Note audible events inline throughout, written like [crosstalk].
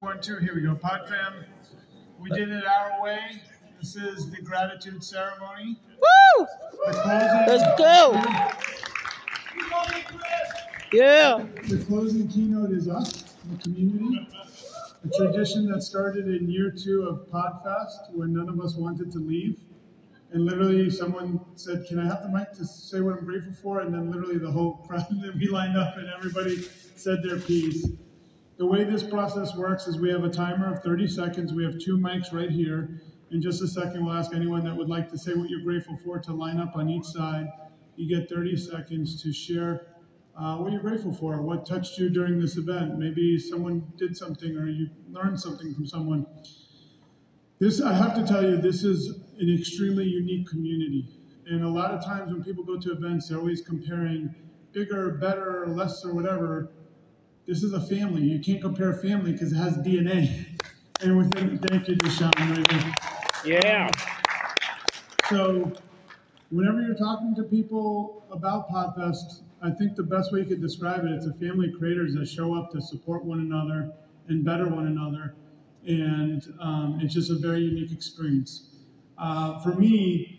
One, two, here we go. Pod fam, we did it our way. This is the gratitude ceremony. Woo! Let's go. Yeah. the closing keynote is us, the community. A tradition that started in year two of Podfest when none of us wanted to leave. And literally, someone said, Can I have the mic to say what I'm grateful for? And then, literally, the whole crowd, [laughs] we lined up and everybody said their piece. The way this process works is we have a timer of 30 seconds. We have two mics right here. In just a second, we'll ask anyone that would like to say what you're grateful for to line up on each side. You get 30 seconds to share uh, what you're grateful for, what touched you during this event. Maybe someone did something or you learned something from someone. This, I have to tell you, this is an extremely unique community. And a lot of times when people go to events, they're always comparing bigger, better, less, or whatever. This is a family. You can't compare a family because it has DNA. And within, thank you, Deshaun, right there. Yeah. So, whenever you're talking to people about Podfest, I think the best way you could describe it, it's a family of creators that show up to support one another and better one another. And um, it's just a very unique experience. Uh, for me,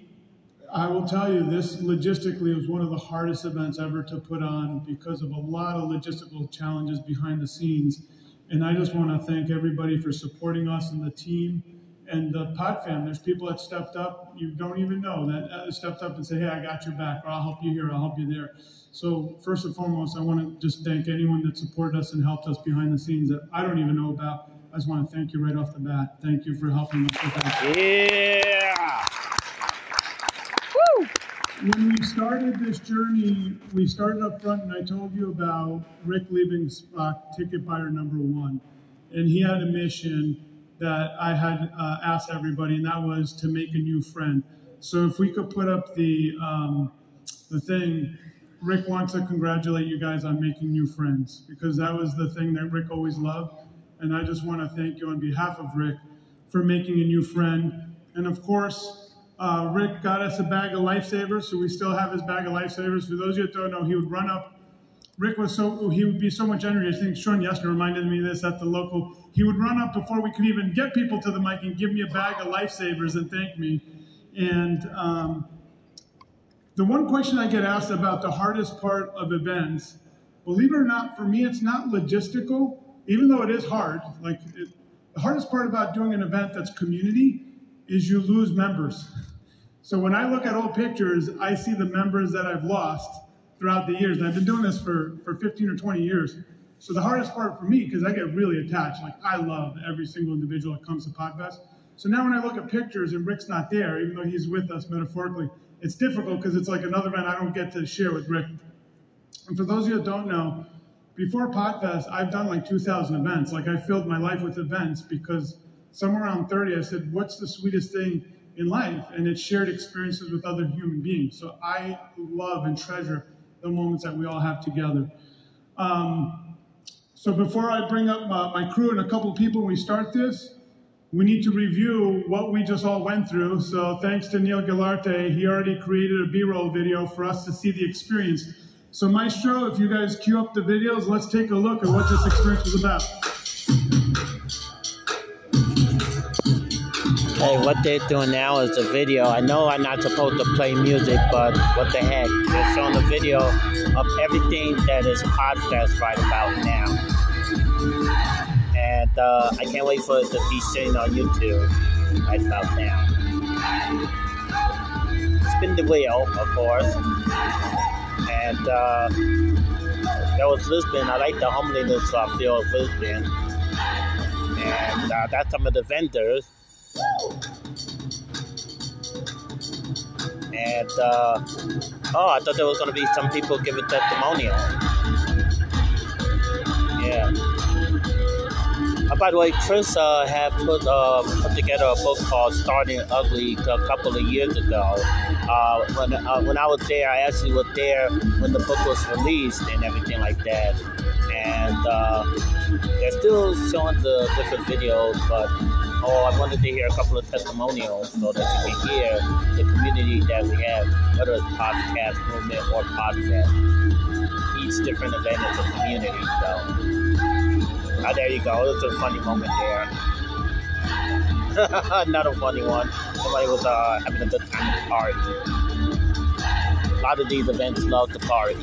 I will tell you, this logistically was one of the hardest events ever to put on because of a lot of logistical challenges behind the scenes. And I just want to thank everybody for supporting us and the team and the pod fam. There's people that stepped up, you don't even know, that uh, stepped up and said, hey, I got your back, or I'll help you here, I'll help you there. So, first and foremost, I want to just thank anyone that supported us and helped us behind the scenes that I don't even know about. I just want to thank you right off the bat. Thank you for helping us with that. Yeah. When we started this journey, we started up front, and I told you about Rick leaving spot ticket buyer number one. And he had a mission that I had uh, asked everybody, and that was to make a new friend. So if we could put up the um, the thing, Rick wants to congratulate you guys on making new friends because that was the thing that Rick always loved. And I just want to thank you on behalf of Rick for making a new friend. And of course, uh, Rick got us a bag of lifesavers, so we still have his bag of lifesavers. For those of you that don't know, he would run up. Rick was so he would be so much energy. I think Sean Yesner reminded me of this at the local. He would run up before we could even get people to the mic and give me a bag of lifesavers and thank me. And um, the one question I get asked about the hardest part of events, believe it or not, for me it's not logistical, even though it is hard. Like it, the hardest part about doing an event that's community is you lose members. [laughs] So when I look at old pictures, I see the members that I've lost throughout the years. And I've been doing this for, for 15 or 20 years. So the hardest part for me, because I get really attached, like I love every single individual that comes to Podfest. So now when I look at pictures and Rick's not there, even though he's with us metaphorically, it's difficult because it's like another event I don't get to share with Rick. And for those of you that don't know, before Podfest, I've done like 2,000 events. Like I filled my life with events because somewhere around 30, I said, what's the sweetest thing in life, and it's shared experiences with other human beings. So I love and treasure the moments that we all have together. Um, so before I bring up uh, my crew and a couple people, we start this. We need to review what we just all went through. So thanks to Neil Gilarte, he already created a B-roll video for us to see the experience. So Maestro, if you guys cue up the videos, let's take a look at what this experience was about. Hey, what they're doing now is a video. I know I'm not supposed to play music, but what the heck? They're showing a video of everything that is Podfest right about now. And uh, I can't wait for it to be seen on YouTube right about now. Spin the wheel, of course. And uh, that was Lisbon. I like the homeliness I feel of Lisbon. And uh, that's some of the vendors. And uh, oh, I thought there was going to be some people giving testimonial. Yeah. Uh, by the way, Chris uh, had put uh, put together a book called "Starting Ugly" a couple of years ago. Uh, when uh, when I was there, I actually was there when the book was released and everything like that. And uh, they're still showing the different videos, but oh, I wanted to hear a couple of testimonials so that you can hear the community that we have, whether it's Podfest movement or podcast. Each different event is a community, so Oh, there you go. It's a funny moment there. [laughs] Not a funny one. Somebody was uh, having a good time at the party. A lot of these events love to party.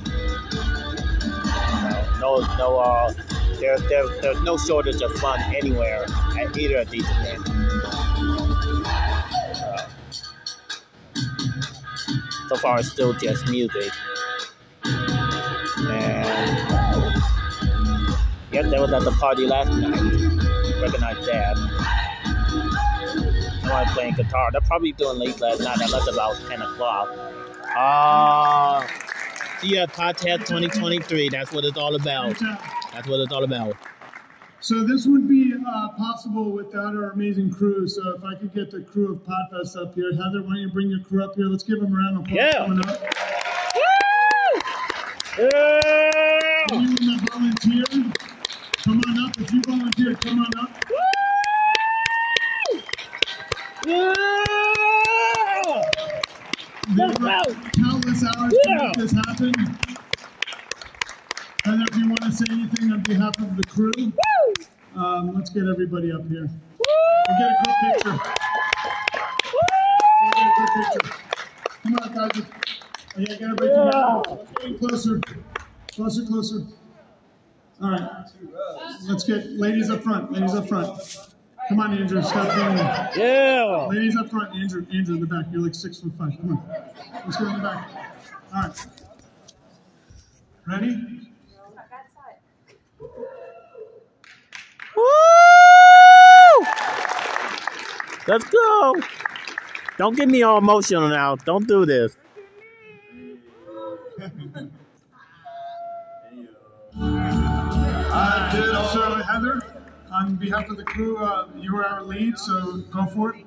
No, no, uh, there, there, there's no shortage of fun anywhere at either of these events. Uh, so far, it's still just music. And yep, that was at the party last night. Recognize that. I'm playing guitar. They're probably doing late last night. I left about 10 o'clock. Ah. Uh, yeah, Podfest 2023. That's what it's all about. That's what it's all about. So this would be uh, possible without our amazing crew. So if I could get the crew of Podfest up here, Heather, why don't you bring your crew up here? Let's give them a round of applause yeah. coming up. Woo! Yeah! Anyone that volunteered, come on up. If you volunteered, come on up. Woo! Yeah! There were countless hours to Yeah. make this happen. Heather, if you want to say anything on behalf of the crew, um, let's get everybody up here. We'll get a group picture. We'll get a group picture. Come on, guys. Oh, yeah, get everybody Yeah. together. Let's closer. Closer, closer. All right. Let's get ladies up front. Ladies up front. Come on, Andrew. Stop doing that. Yeah! Ladies up front, Andrew. Andrew in the back. You're like six foot five. Come on. Let's go in the back. All right. Ready? Woo! Let's go. Don't get me all emotional now. Don't do this. Uh, so, Heather, on behalf of the crew, uh, you were our lead, so go for it.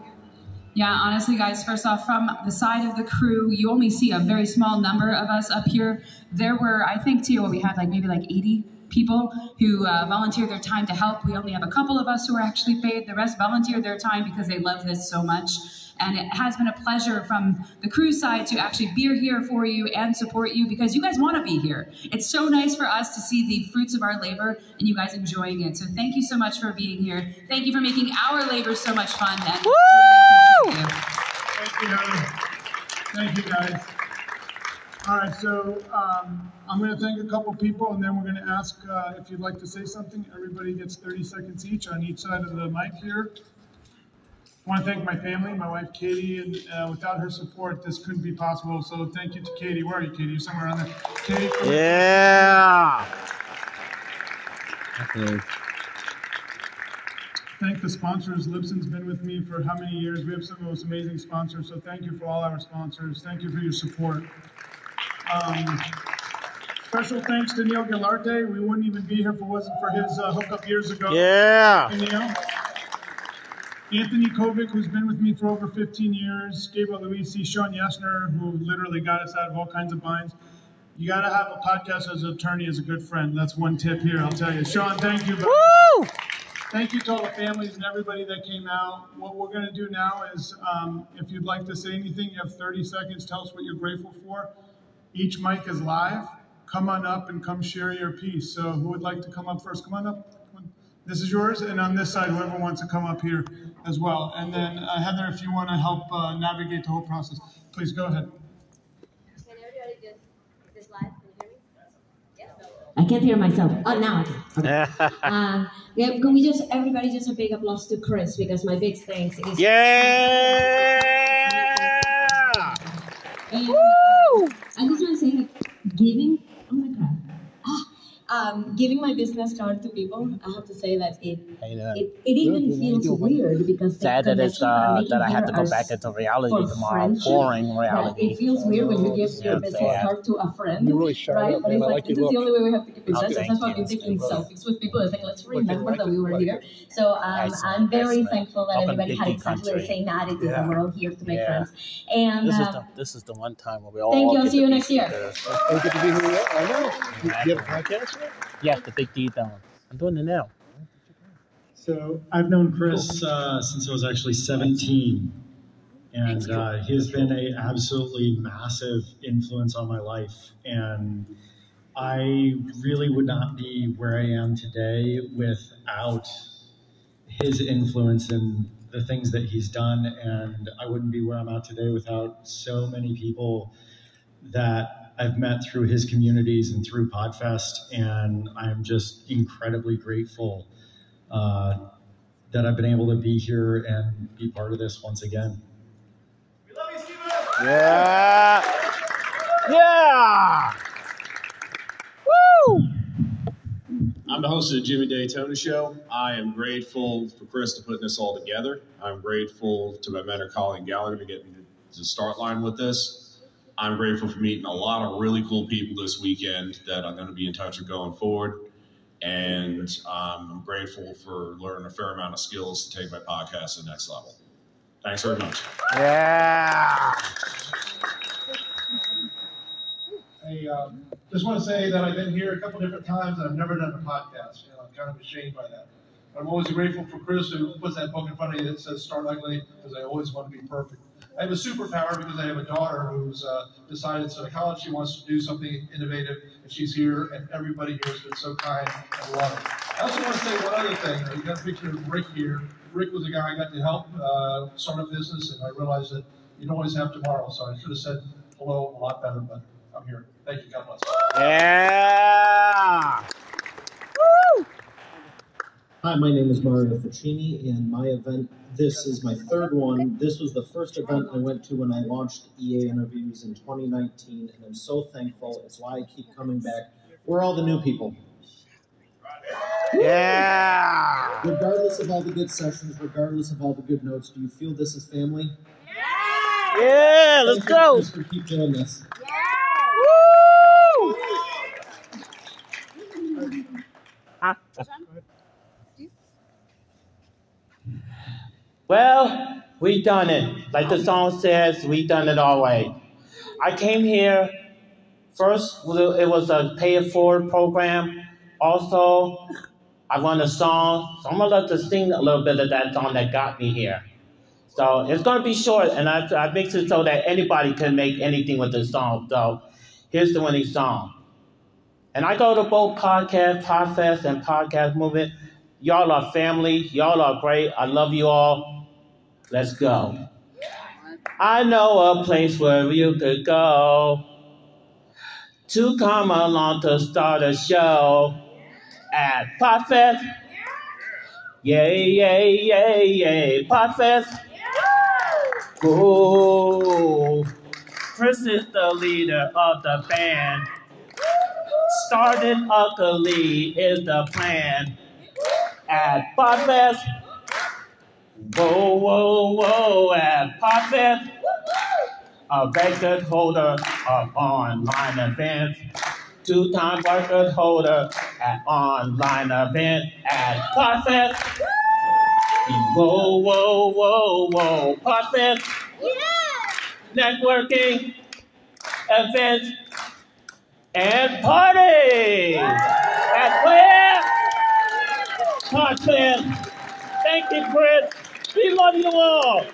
Yeah, honestly, guys, first off, from the side of the crew, you only see a very small number of us up here. There were, I think, too, what we had like maybe like 80 people who uh, volunteered their time to help. We only have a couple of us who are actually paid. The rest volunteer their time because they love this so much. And it has been a pleasure from the crew side to actually be here for you and support you because you guys want to be here. It's so nice for us to see the fruits of our labor and you guys enjoying it. So thank you so much for being here. Thank you for making our labor so much fun. And Woo! really you. Thank you, Heather. Thank you, guys. All right, so um, I'm going to thank a couple people, and then we're going to ask uh, if you'd like to say something. Everybody gets 30 seconds each on each side of the mic here. I want to thank my family, my wife Katie, and uh, without her support, this couldn't be possible. So thank you to Katie. Where are you, Katie? You're somewhere around there. Katie, Yeah. Okay. thank the sponsors. Libsyn's been with me for how many years? We have some of the most amazing sponsors. So thank you for all our sponsors. Thank you for your support. Um, special thanks to Neil Gilarte. We wouldn't even be here if it wasn't for his uh, hookup years ago. Yeah. Neil. Anthony Kovic, who's been with me for over 15 years. Gabriel Luisi, Sean Yesner, who literally got us out of all kinds of binds. You got to have a podcast as an attorney as a good friend. That's one tip here, I'll tell you. Sean, thank you. Woo! Thank you to all the families and everybody that came out. What we're going to do now is, um, if you'd like to say anything, you have 30 seconds. Tell us what you're grateful for. Each mic is live. Come on up and come share your piece. So, who would like to come up first? Come on up. This is yours, and on this side, whoever wants to come up here as well. And then, uh, Heather, if you want to help uh, navigate the whole process, please go ahead. Can everybody just, is this live? Can you hear me? Yes. I can't hear myself. Oh, now I can. Okay. [laughs] Uh, yeah, can we just everybody just a big applause to Chris because my big thanks is yeah. and, Woo! I just want to say like giving. Oh I'm gonna cry. Um, giving my business card to people. I have to say that it it, it even feels weird because the sad that it's connection I'm uh, that I have to go back into reality for tomorrow. Boring But reality. it feels weird when you give your business sad. card to a friend, You're really sharp, right? But it's like like this your is the only way we have to keep in Oh, touch. thank That's why I've you. been taking Brother. selfies with people. It's like let's remember that we were like here. So um, I'm very nice, thankful that everybody had Big exactly the Country. same attitude Yeah. and we're all here to make Yeah. friends. And This is uh, the this is the one time where we all. Thank you. I'll see you next year. together. Oh, good to be who you are. I know. You, you have a podcast? Yes, the big D down. I'm doing it now. So I've known Chris uh, since I was actually 17, and uh, he has been a absolutely massive influence on my life. And I really would not be where I am today without his influence and the things that he's done. And I wouldn't be where I'm at today without so many people that I've met through his communities and through Podfest. And I'm just incredibly grateful uh, that I've been able to be here and be part of this once again. We love you, Steven! Yeah. Yeah. Woo! I'm the host of the Jimmy Daytona Show. I am grateful for Chris to putting this all together. I'm grateful to my mentor Colleen Gallagher to get me to the start line with this. I'm grateful for meeting a lot of really cool people this weekend that I'm going to be in touch with going forward. And um, I'm grateful for learning a fair amount of skills to take my podcast to the next level. Thanks very much. Yeah. I um, just want to say that I've been here a couple different times and I've never done a podcast. You know, I'm kind of ashamed by that. But I'm always grateful for Chris who puts that book in front of you that says "Start Ugly" because I always want to be perfect. I have a superpower because I have a daughter who's uh, decided instead of college she wants to do something innovative, and she's here, and everybody here has been so kind and loving. I also want to say one other thing. You got a picture of Rick here. Rick was a guy I got to help uh, start a business, and I realized that you don't always have tomorrow, so I should have said hello a lot better, but I'm here. Thank you. God bless. Yeah. Hi, my name is Mario Ficini, and my event, this is my third one. This was the first event I went to when I launched EA Interviews in 2019, and I'm so thankful. It's why I keep coming back. We're all the new people. Yeah. Regardless of all the good sessions, regardless of all the good notes, do you feel this is family? Yeah, Yeah. let's Thank go. Chris, for keep doing this. Woo! Well, we done it. Like the song says, we done it our way. I came here first. It was a pay it forward program. Also, I won a song, so I'm gonna let to sing a little bit of that song that got me here. So it's gonna be short, and I, I mix it so that anybody can make anything with this song. So here's the winning song. And I go to both podcast, Podfest, and podcast movement. Y'all are family. Y'all are great. I love you all. Let's go. I know a place where you could go to come along to start a show at Podfest. Yay, yay, yay, yay, Podfest. Ooh. Chris is the leader of the band. Starting ugly is the plan at Podfest. Whoa, whoa, whoa, at Podfest. A record holder of online events. Two-time record holder at online event at Podfest. Whoa, whoa, whoa, whoa, Podfest. Networking, events, and party. At where? Podfest. Thank you, Chris. We love you all.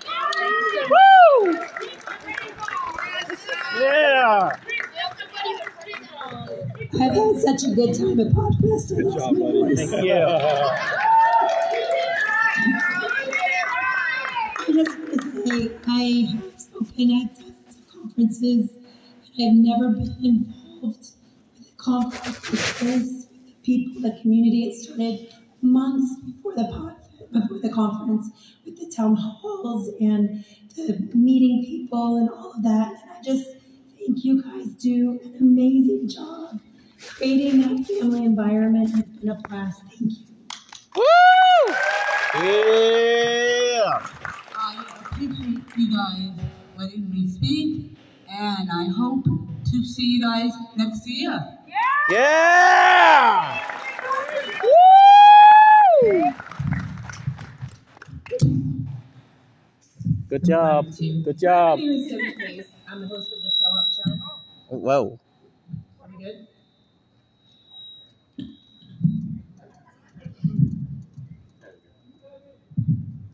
Woo! Yeah. I've had such a good time at Podfest. I lost my voice. Thank you. I just want to say I have spoken at dozens of conferences, and I've never been involved with a conference like this, with the people, the community. It started months before the pod, before the conference, with the town halls and the meeting people and all of that. And I just think you guys do an amazing job creating that family environment. It's been a blast. Thank you. Woo! Yeah. I appreciate you guys letting me speak, and I hope to see you guys next year. Yeah! Yeah. Good job. Good job. My name is Debbie Pace. I'm the host of the Show Up Show. Whoa. Are we good?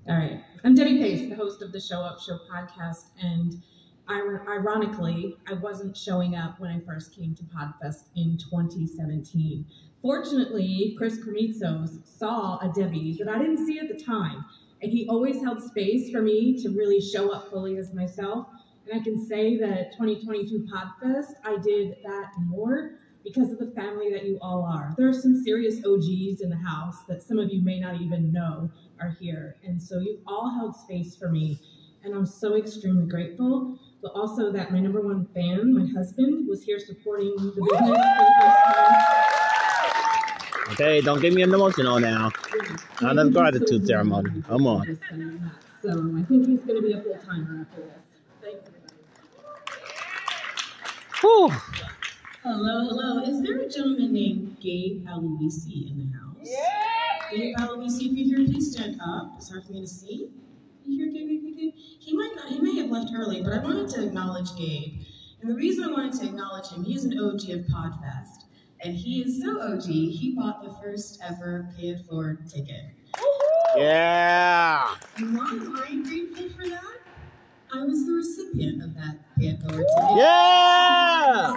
All right. I'm Debbie Pace, the host of the Show Up Show podcast. And ironically, I wasn't showing up when I first came to Podfest in 2017. Fortunately, Chris Krimitsos saw a Debbie that I didn't see at the time, and he always held space for me to really show up fully as myself. And I can say that 2022 Podfest, I did that more because of the family that you all are. There are some serious OGs in the house that some of you may not even know are here. And so you all held space for me. And I'm so extremely grateful. But also that my number one fan, my husband, was here supporting the business for the first time. Okay, don't get me an emotional now. Not a gratitude ceremony. Come on. So I think he's going to be a full timer after this. Thanks, Whew. Hello, hello. Is there a gentleman named Gabe Aloisi in the house? Yeah. Gabe Aloisi, if you're here, please stand up. It's hard for me to see. You hear Gabe, Gabe, Gabe? He might not, he may have left early, but I wanted to acknowledge Gabe. And the reason I wanted to acknowledge him, he's an OG of Podfest. And he is so OG, he bought the first ever pay it forward ticket. Yeah. And why am I grateful for that? I was the recipient of that pay it forward ticket. Yeah!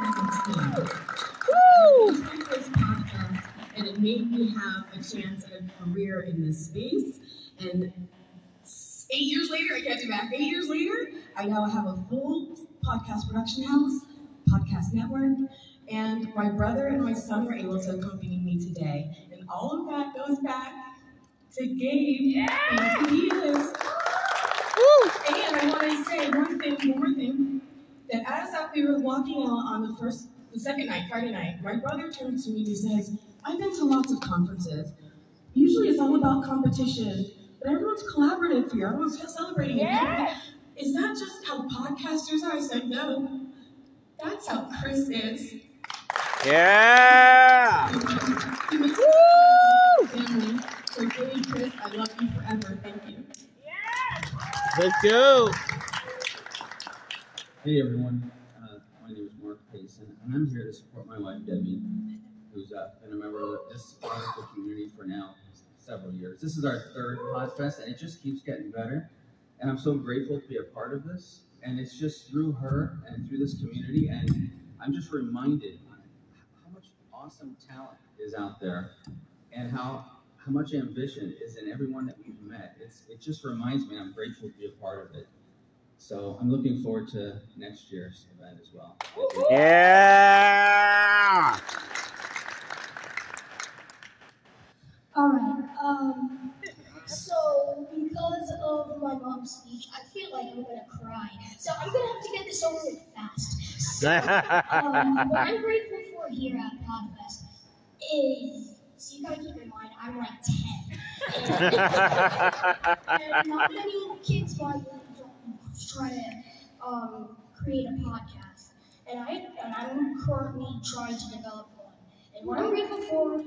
Woo! This podcast, and it made me have a chance at a career in this space. And eight years later, I can't do math. Eight years later, I now have a full podcast production house, podcast network, and my brother and my son were able to accompany me today. And all of that goes back to Gabe yeah. and is. And I want to say one thing, one more thing, that as we were walking out on the first, the second night, Friday night, my brother turned to me and he says, I've been to lots of conferences. Usually it's all about competition, but everyone's collaborative here. Everyone's celebrating. Yeah. Is that just how podcasters are? I said, no. That's how Chris is. Yeah. Woo! So, Chris, I love you forever. Thank you. Let's go. Hey everyone, uh, my name is Mark Payson, and I'm here to support my wife Debbie, who's uh, been a member of this wonderful community for now several years. This is our third Podfest, and it just keeps getting better. And I'm so grateful to be a part of this. And it's just through her and through this community, and I'm just reminded how much awesome talent is out there, and how how much ambition is in everyone that we've met. It's it just reminds me I'm grateful to be a part of it. So I'm looking forward to next year's event as well. Yeah. All right. Um, so because of my mom's speech, I feel like I'm gonna cry. So I'm gonna have to get this over with fast. So, [laughs] um, what I'm grateful here at Podfest is, so you gotta keep in mind, I'm like 10. And, and [laughs] not many kids my try to um, create a podcast. And, I, and I'm currently trying to develop one. And what I'm grateful for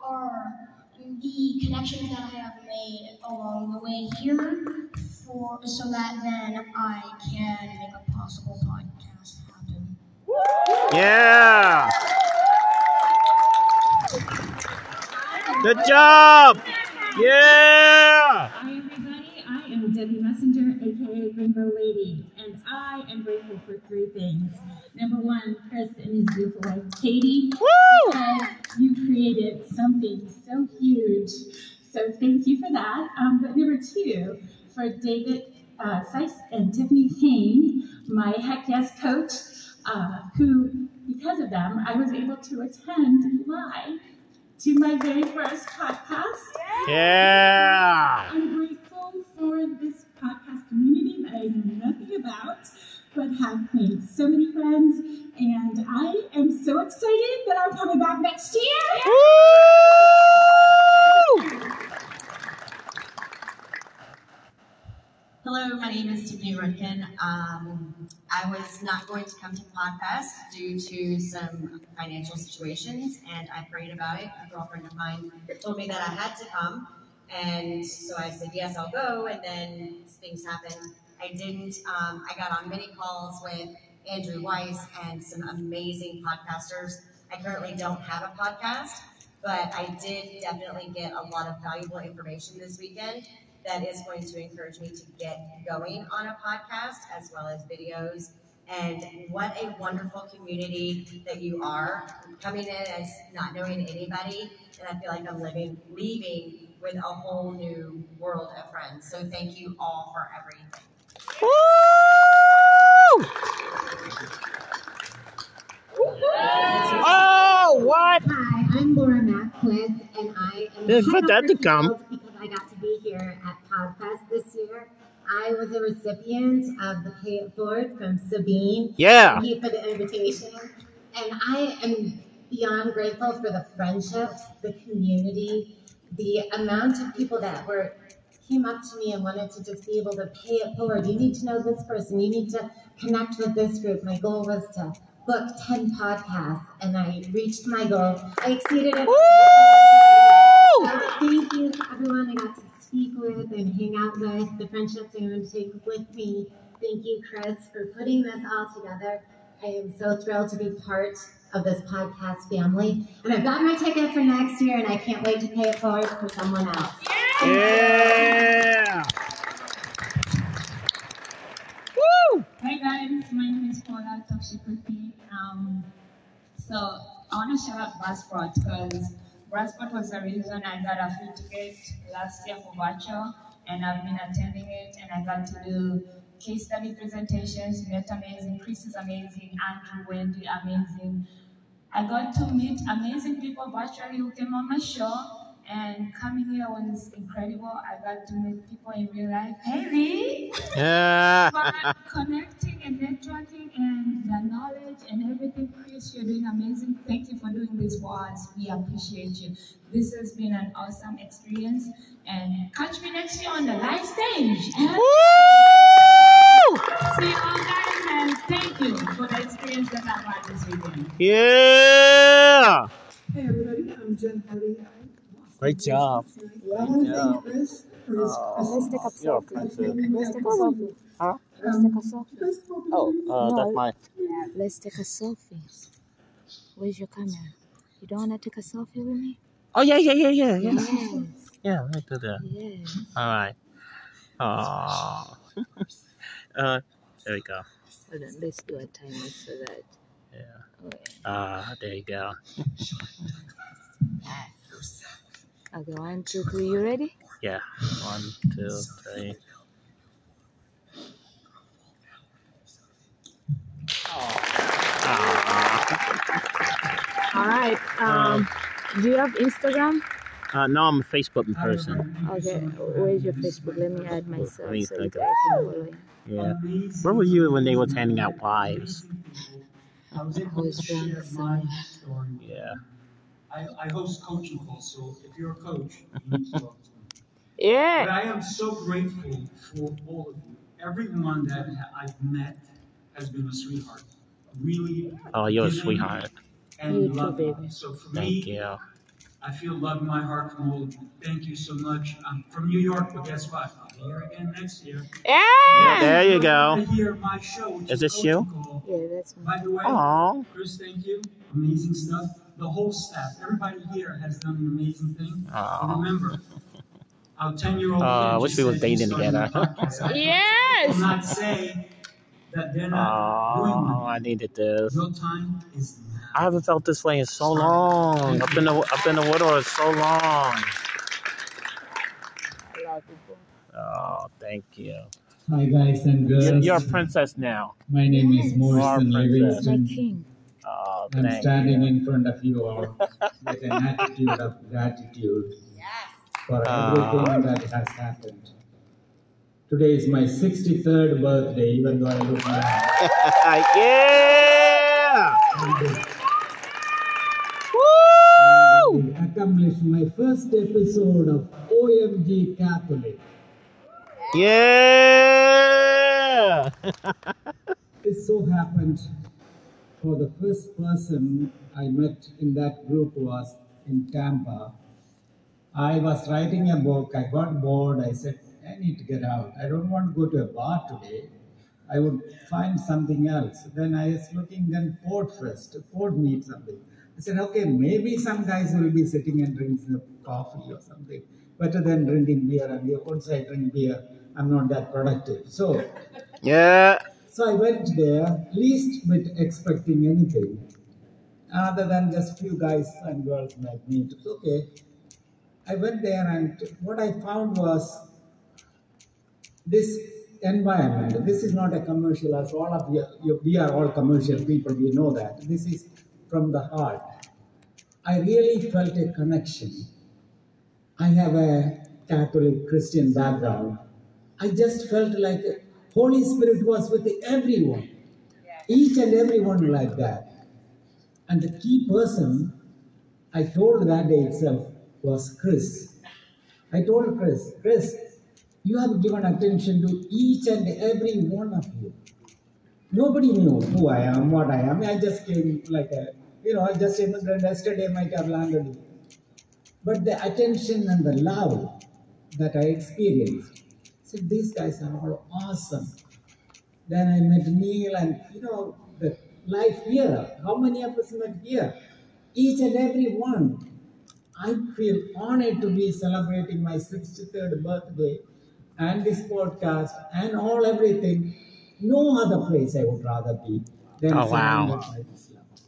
are the connections that I have made along the way here for so that then I can make a possible podcast happen. Yeah. Good job. Yeah. Hi, everybody. I am Debbie Messenger, aka Rainbow Lady, and I am grateful for three things. Number one, Chris and his beautiful wife, Katie, Woo! because you created something so huge. So thank you for that. Um, but number two, for David uh, Sykes and Tiffany Kane, my Heck Yes coach, uh, who, because of them, I was able to attend live to my very first podcast. Yeah. I'm grateful for this podcast community that I know nothing about, but have made so many friends, and I am so excited that I'm coming back next year. Hello, my name is Tiffany Rudkin. Um, I was not going to come to Podfest due to some financial situations, and I prayed about it. A girlfriend of mine told me that I had to come, and so I said, yes, I'll go, and then things happened. I didn't. Um, I got on many calls with Andrew Weiss and some amazing podcasters. I currently don't have a podcast, but I did definitely get a lot of valuable information this weekend that is going to encourage me to get going on a podcast as well as videos And what a wonderful community that you are. Coming in as not knowing anybody, and I feel like I'm living, leaving with a whole new world of friends. So thank you all for everything. Oh, what? Hi, I'm Laura Mackless, and I am Didn't that to come. Be here at PodFest this year. I was a recipient of the Pay It Forward from Sabine. Yeah. Thank you for the invitation. And I am beyond grateful for the friendships, the community, the amount of people that were came up to me and wanted to just be able to pay it forward. You need to know this person. You need to connect with this group. My goal was to book 10 podcasts and I reached my goal. I exceeded it. So thank you everyone I got to speak with and hang out with, the friendships I'm going to take with me. Thank you, Chris, for putting this all together. I am so thrilled to be part of this podcast family. And I've got my ticket for next year and I can't wait to pay it forward for someone else. Yeah. Woo! Hi guys, my name is Paula Tokshikuti. Um, so I want to shout out Buzzsprout because Buzzsprout was the reason I got a free ticket last year for virtual, and I've been attending it, and I got to do case study presentations. Met amazing, Chris is amazing, Andrew, Wendy, amazing. I got to meet amazing people virtually who came on my show. And coming here was incredible. I got to meet people in real life. Hey, Lee! Yeah. [laughs] Connecting and networking and the knowledge and everything, Chris, you're doing amazing. Thank you for doing this for us. We appreciate you. This has been an awesome experience. And catch me next year on the live stage. Woo! See you all guys and thank you for the experience that I've had this weekend. Yeah. Hey everybody, I'm Jen Kelly. Great job. I want to job. thank Chris for his Oh, Chris- you're a princess. Let's take a selfie. Huh? Let's take a selfie. Oh, uh, that's my. Let's take a selfie. Where's your camera? You don't want to take a selfie with me? Oh yeah, yeah, yeah, yeah, yeah. Yes. Yeah, let's do that. Yes. All right. Oh. [laughs] uh, there we go. Hold on, let's do a timer so that. Yeah. Ah, there you go. Okay, one, two, three. You ready? Yeah. One, two, three. All right. Um, do you have Instagram? Uh, no, I'm a Facebook person. Okay. Where's your Facebook? Let me add myself me so that I can follow you. Yeah. Where were you when they was handing out wives? I was drunk somewhere. Yeah. I, I host coaching calls, so if you're a coach, you need to talk to me. Yeah. But I am so grateful for all of you. Everyone that I've met has been a sweetheart. Really. Oh, you're a sweetheart. And You too, baby. So for Thank me, you. I feel love in my heart from all of you. Thank you so much. I'm from New York, but guess what? I'll be here again next year. Yeah. There you go. Hear my show, which Is this you? Yeah, that's me. By the way, Aw. Chris, thank you. Amazing stuff. The whole staff, everybody here has done an amazing thing. Aw. And remember, our 10 year old Oh, I wish we were dating together. podcast. I [laughs] Yes. will not say that they're not doing Oh, one. I needed this. Your time is I haven't felt this way in so long. I've been I've been in water so long. Oh, thank you. Hi guys and girls. You're, you're a princess now. My name is You are a Morrison. Livingston. Oh, I'm standing you. in front of you all with an attitude of gratitude for Ah. everything that has happened. Today is my 63rd birthday, even though I look young. [laughs] yeah! Woo! I accomplished my first episode of OMG Catholic. Yeah! [laughs] It so happened for the first person I met in that group was in Tampa. I was writing a book. I got bored. I said, I need to get out. I don't want to go to a bar today. I would find something else. Then I was looking, then Port first, Port Meet something. I said, okay, maybe some guys will be sitting and drinking coffee or something. Better than drinking beer. And once I drink beer, I'm not that productive. So Yeah. So I went there, least bit expecting anything, other than just few guys and girls like me. It was okay. I went there, and what I found was this environment. This is not a commercial, as all of you, you, we are all commercial people, we know that. This is from the heart. I really felt a connection. I have a Catholic Christian background. I just felt like Holy Spirit was with everyone, each and everyone like that. And the key person I told that day itself was Chris. I told Chris, Chris, you have given attention to each and every one of you. Nobody knew who I am, what I am. I just came like a, you know, I just immigrant yesterday might have landed. But the attention and the love that I experienced, so these guys are all awesome. Then I met Neil and, you know, the life here. How many of us met here? Each and every one. I feel honored to be celebrating my 63rd birthday and this podcast and all everything. No other place I would rather be than Oh, wow. Thank you so much.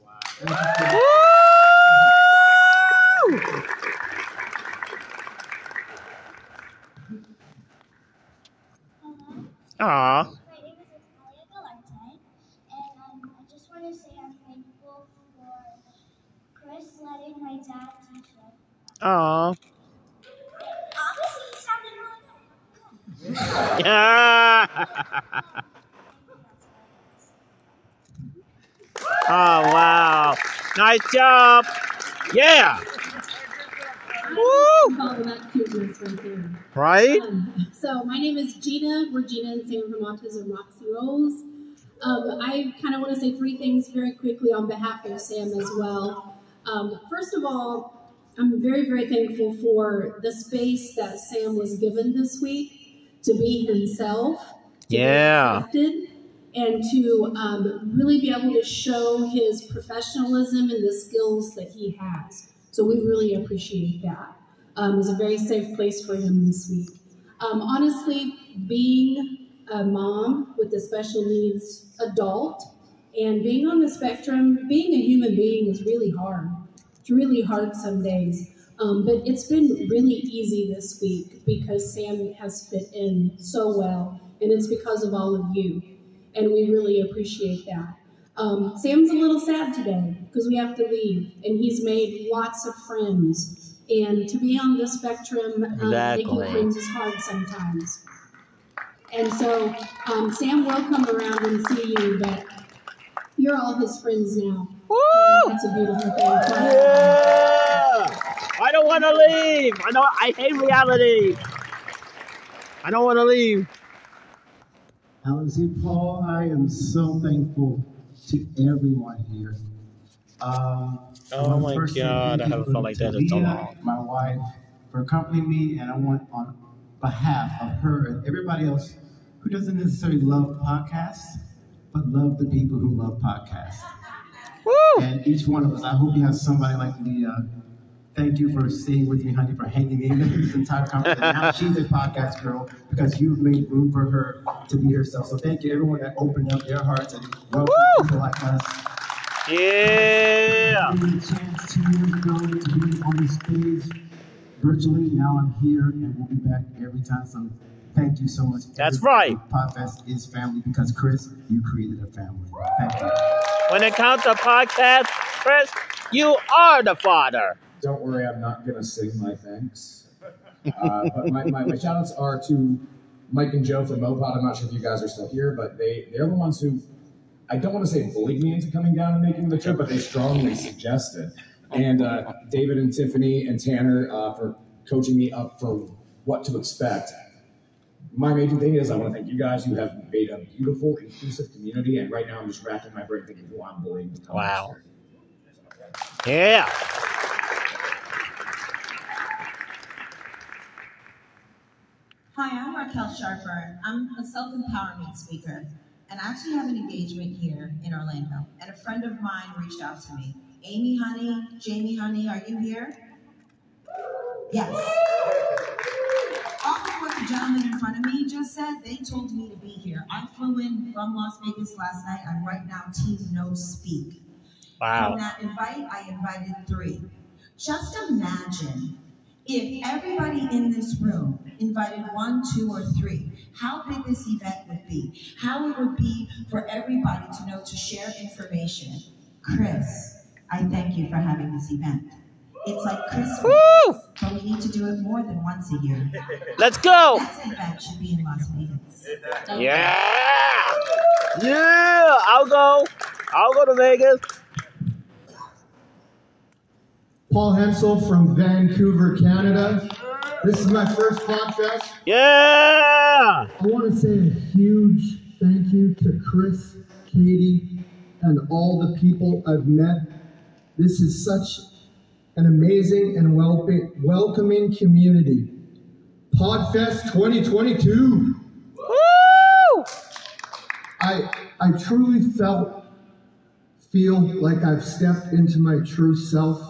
Aw. My name is Natalia Galante, and um, I just want to say I'm thankful for Chris letting my dad teach him. Aw. Obviously, sounded really good. Yeah. [laughs] oh wow. Nice job. Yeah. Woo! Call that cuteness right Um, so my name is Gina. We're Gina and Sam from Autism Roxy Rolls. Um, I kind of want to say three things very quickly on behalf of Sam as well. Um, first of all, I'm very, very thankful for the space that Sam was given this week to be himself, Yeah. accepted, and to um, really be able to show his professionalism and the skills that he has. So we really appreciate that. Um, it was a very safe place for him this week. Um, honestly, being a mom with a special needs adult and being on the spectrum, being a human being is really hard. It's really hard some days. Um, but it's been really easy this week because Sam has fit in so well, and it's because of all of you. And we really appreciate that. Um, Sam's a little sad today because we have to leave, and he's made lots of friends. And to be on the spectrum, um, Exactly. making friends is hard sometimes. And so um, Sam will come around and see you, but you're all his friends now. And that's a beautiful thing. Yeah. I don't want to leave. I know. I hate reality. I don't want to leave. Alan Paul, I am so thankful to everyone here. Um, Oh my God, I haven't felt like that in so long. My wife for accompanying me, and I want on behalf of her and everybody else who doesn't necessarily love podcasts, but love the people who love podcasts. And each one of us, I hope you have somebody like Leah. Thank you for staying with me, honey, for hanging in [laughs] this entire conversation. now she's a podcast girl because you've made room for her to be herself. So thank you, everyone that opened up their hearts and welcome people like us. Yeah. A chance two years ago to be on the stage virtually. Now I'm here and we'll be back every time. So thank you so much. That's right. Podfest is family because Chris, you created a family. Thank you. When it comes to podcast, Chris, you are the father. Don't worry, I'm not going to sing my thanks. Uh, but my, my, my shout outs are to Mike and Joe from Mopod. I'm not sure if you guys are still here, but they, they're the ones who, I don't want to say bullied me into coming down and making the trip, but they strongly suggested. And uh, David and Tiffany and Tanner uh, for coaching me up for what to expect. My major thing is I want to thank you guys. You have made a beautiful, inclusive community, and right now I'm just racking my brain thinking who I'm bullying. Wow. Yeah. Hi, I'm Raquel Sharper. I'm a self empowerment speaker, and I actually have an engagement here in Orlando. And a friend of mine reached out to me. Amy Honey, Jamie Honey, are you here? Yes. All what the gentleman in front of me just said. They told me to be here. I flew in from Las Vegas last night. I'm right now team no speak. Wow. From that invite, I invited three. Just imagine if everybody in this room invited one, two, or three, how big this event would be, how it would be for everybody to know to share information. Chris, I thank you for having this event. It's like Christmas, Woo! but we need to do it more than once a year. Let's go. Next event should be in Las Vegas. Yeah. Yeah. I'll go. I'll go to Vegas. Paul Hensel from Vancouver, Canada. This is my first podcast. Yeah. I want to say a huge thank you to Chris, Katie, and all the people I've met. This is such an amazing and wel- welcoming community. Podfest 2022. Woo! I I truly felt feel like I've stepped into my true self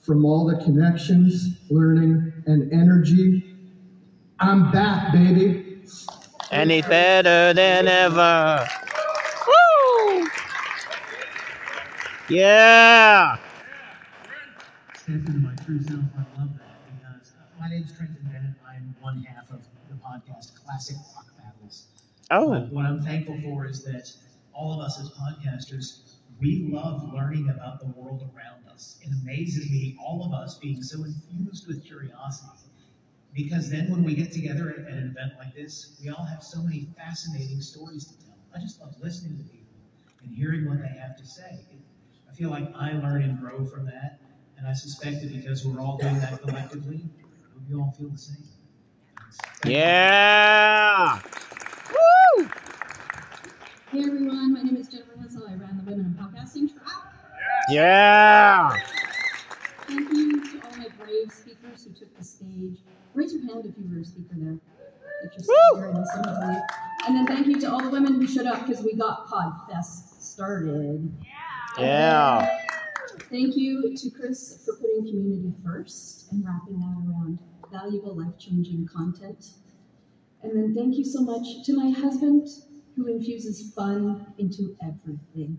from all the connections, learning, and energy. I'm back, baby. Any better than ever. Woo! Yeah. step my true self. I love that because uh, my name's Trenton Bennett. I'm one half of the podcast Classic Rock Battles. Oh. But what I'm thankful for is that all of us as podcasters, we love learning about the world around us. It amazes me, all of us being so infused with curiosity. Because then when we get together at, an event like this, we all have so many fascinating stories to tell. I just love listening to people and hearing what they have to say. I feel like I learn and grow from that, and I suspect that because we're all doing that collectively, you all feel the same. Yeah. Woo! Hey everyone, my name is Jennifer Hessel. I ran the Women in Podcasting track. Yeah. Thank you to all my brave speakers who took the stage. Raise your hand if you were a speaker there. If you're still here and listening to. And then thank you to all the women who showed up because we got Podfest started. Yeah. yeah. Thank you to Chris for putting community first and wrapping that around valuable, life changing content. And then thank you so much to my husband who infuses fun into everything.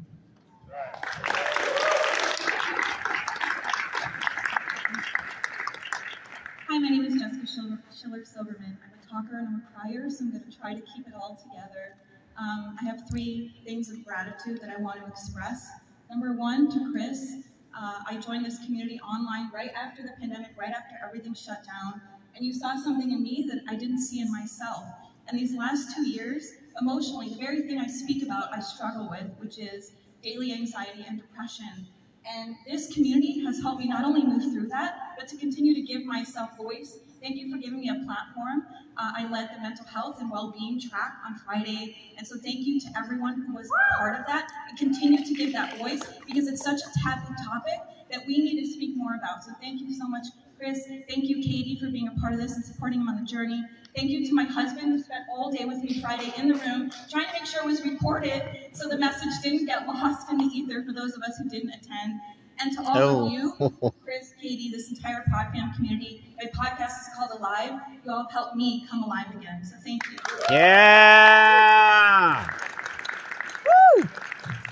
Hi, my name is Jessica Schiller, Schiller Silverman. I'm a talker and I'm a crier, so I'm going to try to keep it all together. Um, I have three things of gratitude that I want to express. Number one, to Chris. Uh, I joined this community online right after the pandemic, right after everything shut down, and you saw something in me that I didn't see in myself. And these last two years, emotionally, the very thing I speak about, I struggle with, which is daily anxiety and depression. And this community has helped me not only move through that, but to continue to give myself voice. Thank you for giving me a platform. Uh, I led the mental health and well-being track on Friday, and so thank you to everyone who was part of that and continue to give that voice because it's such a taboo topic that we need to speak more about. So thank you so much, Chris. Thank you, Katie, for being a part of this and supporting him on the journey. Thank you to my husband who spent all day with me Friday in the room trying to make sure it was recorded so the message didn't get lost in the ether for those of us who didn't attend. And to all Oh. of you, [laughs] Chris, Katie, this entire PodFam community, my podcast is called Alive. You all have helped me come alive again. So thank you. Yeah.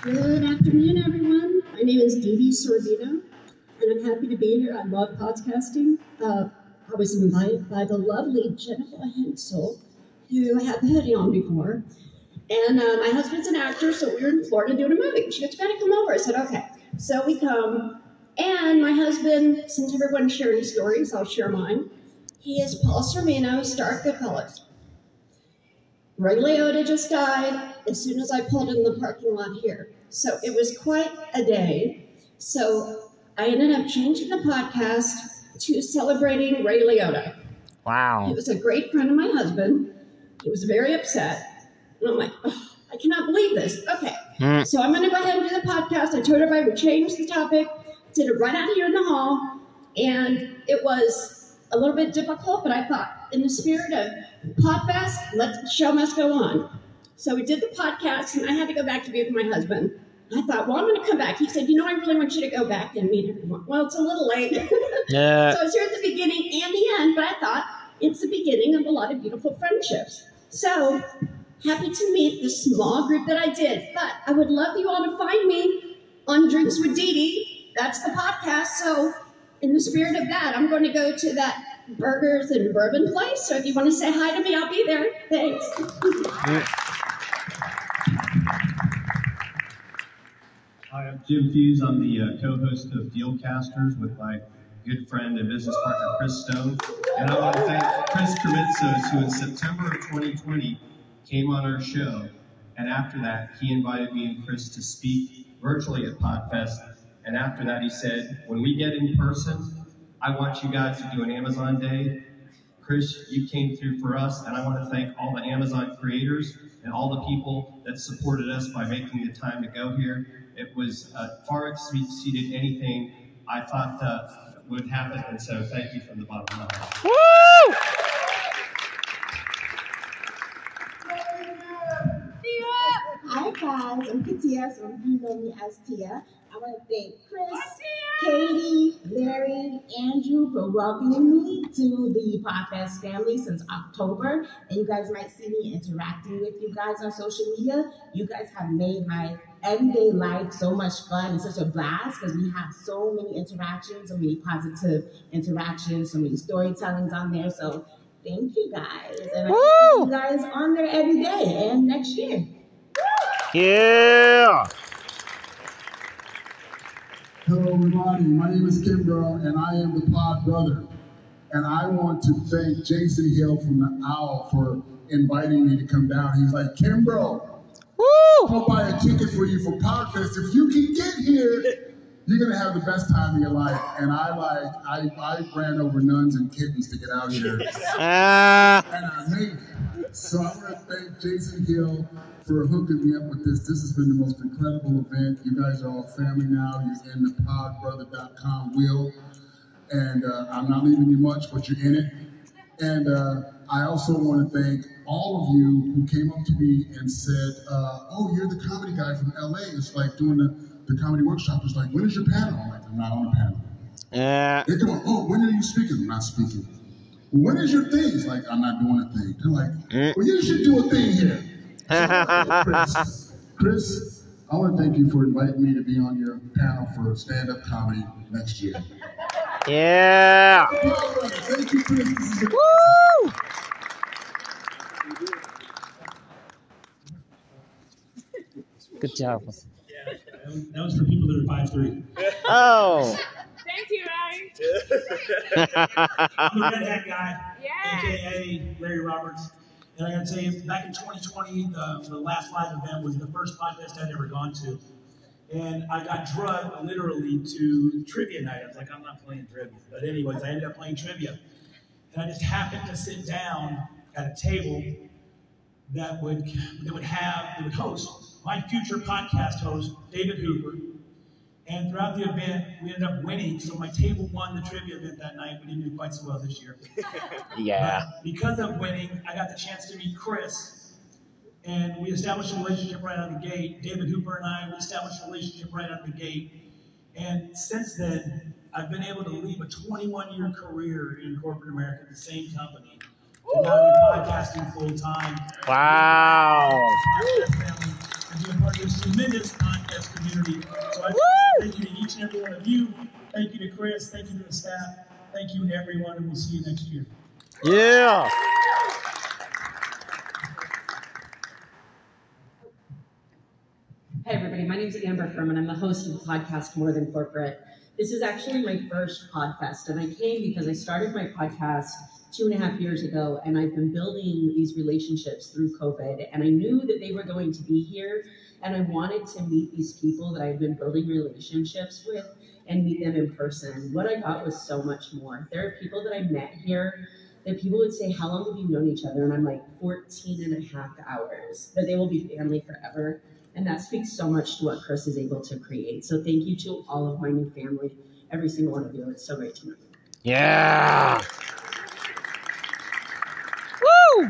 Good afternoon, everyone. My name is Dee Dee Sorvino, and I'm happy to be here. I love podcasting. Uh, I was invited by the lovely Jennifer Hensel, who had the hoodie on before. And uh, my husband's an actor, so we were in Florida doing a movie. She goes, "You gotta come over." I said, "Okay." So we come, and my husband, since everyone's sharing stories, I'll share mine. He is Paul Sorvino, star of Goodfellas. Ray Liotta just died as soon as I pulled in the parking lot here. So it was quite a day. So I ended up changing the podcast to celebrating Ray Liotta. Wow. He was a great friend of my husband. He was very upset. And I'm like, "Ugh, I cannot believe this. Okay. Hmm. So I'm going to go ahead and do the podcast. I told everybody we change the topic, did it right out here in the hall. And it was a little bit difficult, but I thought, in the spirit of Podfest, let the show must go on. So we did the podcast, and I had to go back to be with my husband. I thought, well, I'm going to come back. He said, you know, I really want you to go back and meet everyone. Well, it's a little late. [laughs] Yeah. so I was here at the beginning and the end, but I thought, it's the beginning of a lot of beautiful friendships. So happy to meet the small group that I did. But I would love you all to find me on Drinks with Dee Dee. That's the podcast. So in the spirit of that, I'm going to go to that burgers and bourbon place. So if you want to say hi to me, I'll be there. Thanks. [laughs] Hi, I'm Jim Fuse. I'm the uh, co-host of Dealcasters with my good friend and business partner Chris Stone. And I want to thank Chris Krimitsos, who in September of 2020 came on our show. And after that, he invited me and Chris to speak virtually at Podfest. And after that, he said, when we get in person, I want you guys to do an Amazon day. Chris, you came through for us, and I want to thank all the Amazon creators and all the people that supported us by making the time to go here. It was uh, far exceeded anything I thought uh, would happen, and so thank you from the bottom of my heart. Woo! Hi guys, I'm Katia, so you know me as Tia. I want to thank Chris, Katie, Larry, Andrew for welcoming me to the Podfest family since October. And you guys might see me interacting with you guys on social media. You guys have made my everyday life so much fun and such a blast because we have so many interactions, so many positive interactions, so many storytellings on there. So thank you guys. And I see you guys on there every day and next year. Yeah. Hello, everybody. My name is Kimbro, and I am the Pod Brother. And I want to thank Jason Hill from the Owl for inviting me to come down. He's like, Kimbro, I'll buy a ticket for you for Podfest. If you can get here, you're gonna have the best time of your life. And I like, I, I ran over nuns and kittens to get out here, [laughs] Ah. and I made it. So I want to thank Jason Hill for hooking me up with this. This has been the most incredible event. You guys are all family now. You're in the podbrother.com wheel. And uh, I'm not leaving you much, but you're in it. And uh, I also want to thank all of you who came up to me and said, uh, oh, you're the comedy guy from LA. It's like doing the, the comedy workshop. It's like, when is your panel? I'm like, I'm not on the panel. Yeah. They come up, oh, when are you speaking? I'm not speaking. When is your thing? It's like, I'm not doing a thing. They're like, well, you should do a thing here. Chris, Chris, I want to thank you for inviting me to be on your panel for stand-up comedy next year. Yeah. Thank you, Chris. This is a- Woo! Good job. That was for people that are five three. Oh. Thank you, Larry. [laughs] I'm the red hat guy, aka Larry Roberts. And I gotta tell you, back in 2020, the, the last live event was the first podcast I'd ever gone to. And I got drugged literally to trivia night. I was like, I'm not playing trivia. But anyways, I ended up playing trivia. And I just happened to sit down at a table that would that would have that would host my future podcast host, David Hooper. And throughout the event, we ended up winning. So my table won the trivia event that night. We didn't do quite so well this year. [laughs] Yeah. But because of winning, I got the chance to meet Chris. And we established a relationship right out of the gate. David Hooper and I, we established a relationship right out of the gate. And since then, I've been able to leave a 21 year career in corporate America, the same company. To now be podcasting full time. Wow. And be a part of this tremendous podcast community. So I just thank you to each and every one of you. Thank you to Chris. Thank you to the staff. Thank you to everyone, and we'll see you next year. Yeah. Hi, everybody. My name is Amber Furman. I'm the host of the podcast More Than Corporate. This is actually my first podcast, and I came because I started my podcast two and a half years ago, and I've been building these relationships through COVID. And I knew that they were going to be here, and I wanted to meet these people that I've been building relationships with and meet them in person. What I got was so much more. There are people that I met here that people would say, How long have you known each other? And I'm like, 14 and a half hours. That they will be family forever. And that speaks so much to what Chris is able to create. So thank you to all of my new family, every single one of you. It's so great to know you. Yeah. Woo!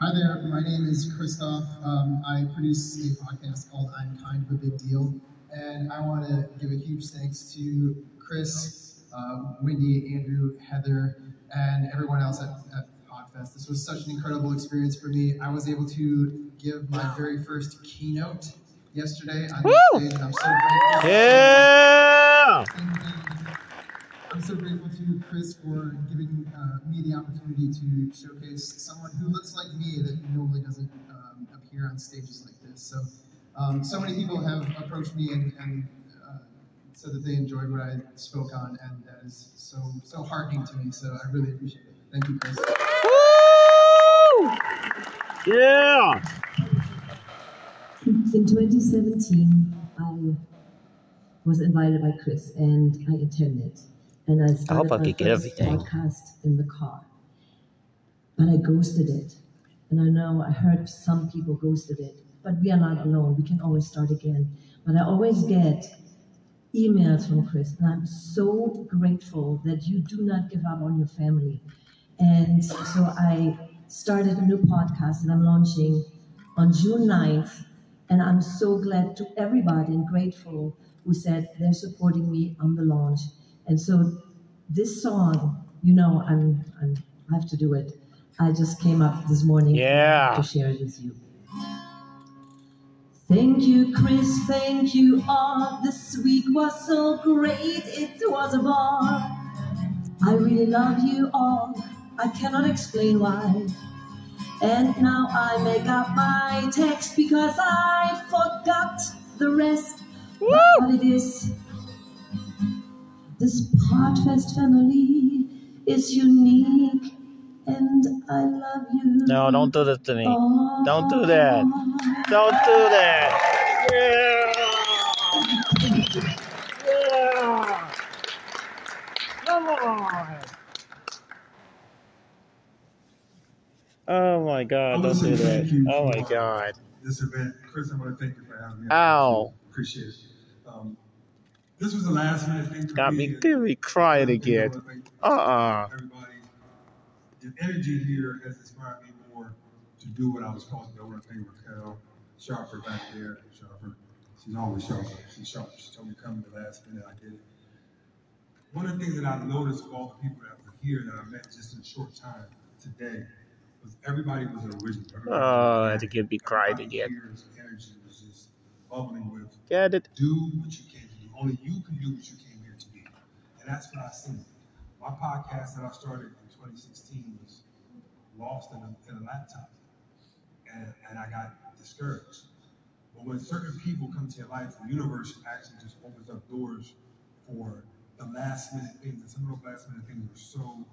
Hi there, my name is Christoph. Um, I produce a podcast called I'm Kind of a Big Deal. And I want to give a huge thanks to Chris, uh, Wendy, Andrew, Heather, and everyone else at, at Podfest. This was such an incredible experience for me. I was able to give my very first keynote yesterday on Woo! stage, and I'm so grateful. Yeah! I'm so grateful to Chris for giving uh, me the opportunity to showcase someone who looks like me that normally doesn't um, appear on stages like this. So, um, so many people have approached me and, and uh, said that they enjoyed what I spoke on, and that is so so heartening to me. So I really appreciate it. Thank you, Chris. Woo! Yeah! In 2017, I was invited by Chris and I attended. And I started hope I could get everything. podcast in the car. But I ghosted it. And I know I heard some people ghosted it. But we are not alone. We can always start again. But I always get emails from Chris. And I'm so grateful that you do not give up on your family. And so I started a new podcast that I'm launching on June 9th. And I'm so glad to everybody and grateful who said they're supporting me on the launch. And so this song, you know, I'm, I'm I have to do it. I just came up this morning Yeah. to share it with you. Thank you, Chris. Thank you all. This week was so great. It was a ball. I really love you all. I cannot explain why. And now I make up my text because I forgot the rest. But what it is, this Podfest family is unique, and I love you. No, don't do that to me. Don't do that. Don't do that. Yeah. Yeah. Come on. Oh my God! Don't do that. Oh my God! this event. Chris, I want to thank you for having me. Ow! Appreciate it. Um, this was a last minute thing for Got me. me, get me crying again. Uh-uh. Everybody, your energy here has inspired me more to do what I was called to do. I want to thank Raquel Sharper back there. Sharper, she's always sharper. She's sharp. She told me come the last minute. I did it. One of the things that I noticed with all the people that were here that I met just in a short time today was everybody was an original. Everybody Oh, I had to get me crying again. Energy was just bubbling with Get it? do what you do. Only you can do what you came here to be. And that's what I see. My podcast that I started in 2016 was lost in a, in a laptop. And, and I got discouraged. But when certain people come to your life, the universe actually just opens up doors for the last minute things. And some of those last minute things were so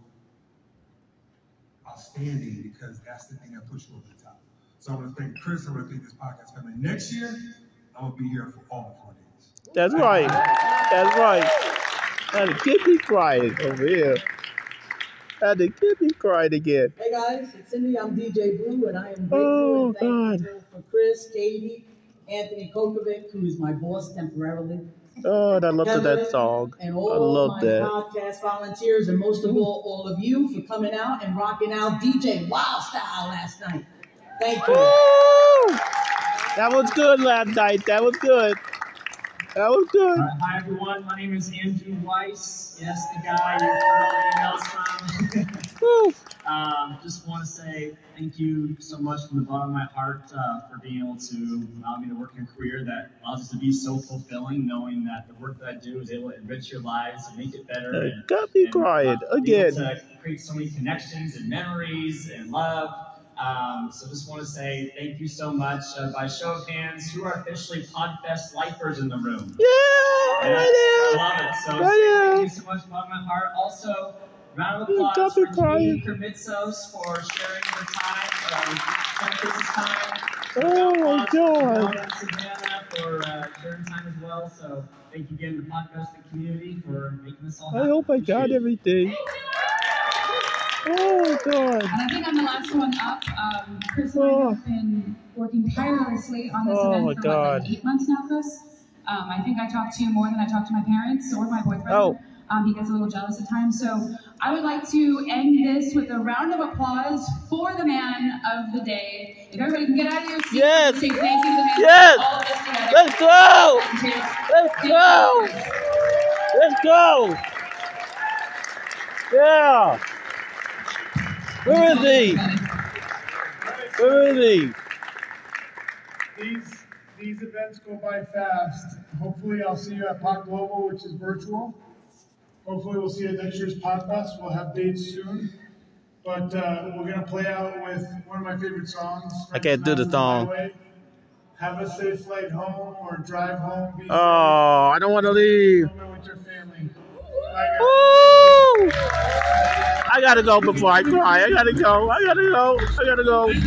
outstanding because that's the thing that pushed you over the top. So I want to thank Chris. I want to thank this podcast family. Next year, I'm going to be here for all the four days. That's right. That's right. Had the get me crying over here. Had the get me crying again. Hey guys, it's Cindy. I'm DJ Blue, and I am grateful Oh, and thankful for Chris, Katie, Anthony Kokovic, who is my boss temporarily, Oh, and I love Kevin, that song. and I all love my that. podcast volunteers, and most of all, all of you for coming out and rocking out DJ Wild Style last night. Thank you. Woo! That was good last night. That was good. That was good. Uh, hi everyone, my name is Andrew Weiss. Yes, the guy you heard all the emails from. [laughs] um, just want to say thank you so much from the bottom of my heart uh, for being able to allow me to work in a career that allows us to be so fulfilling, knowing that the work that I do is able to enrich your lives and make it better. Uh, and, got me and, crying again. to create so many connections and memories and love. Um, so just want to say thank you so much. Uh, by show of hands, who are officially Podfest lifers in the room? Yeah, And I love it. So right thank you so much, bottom of my heart. Also, round of You applause got for me Katie crying. Krimitsos for sharing her time, um, Chris's time. Oh my God. And Savannah for uh, sharing time as well. So thank you again to the podcasting community for making this all happen. I happen. hope I got everything. Oh God. And I think I'm the last one up. Um, Chris and I have been working tirelessly on this Oh, event for God. like eight months now, Chris. Um, I think I talked to you more than I talked to my parents or my boyfriend. Oh. Um, he gets a little jealous at times. So I would like to end this with a round of applause for the man of the day. If everybody can get out of your seats Yes. and say thank you to the man Yes. all of this together. Let's go. Let's go. Let's go. Yeah. Where is he? Where is he? These these events go by fast. Hopefully, I'll see you at Pod Global, which is virtual. Hopefully, we'll see you at next year's Podfest. We'll have dates soon. But uh, we're gonna play out with one of my favorite songs. I can't do the song. Have a safe flight home or drive home. Be Oh, I don't want to leave. with your family. Woo! I gotta go before I cry. I gotta go. I gotta go. I gotta go.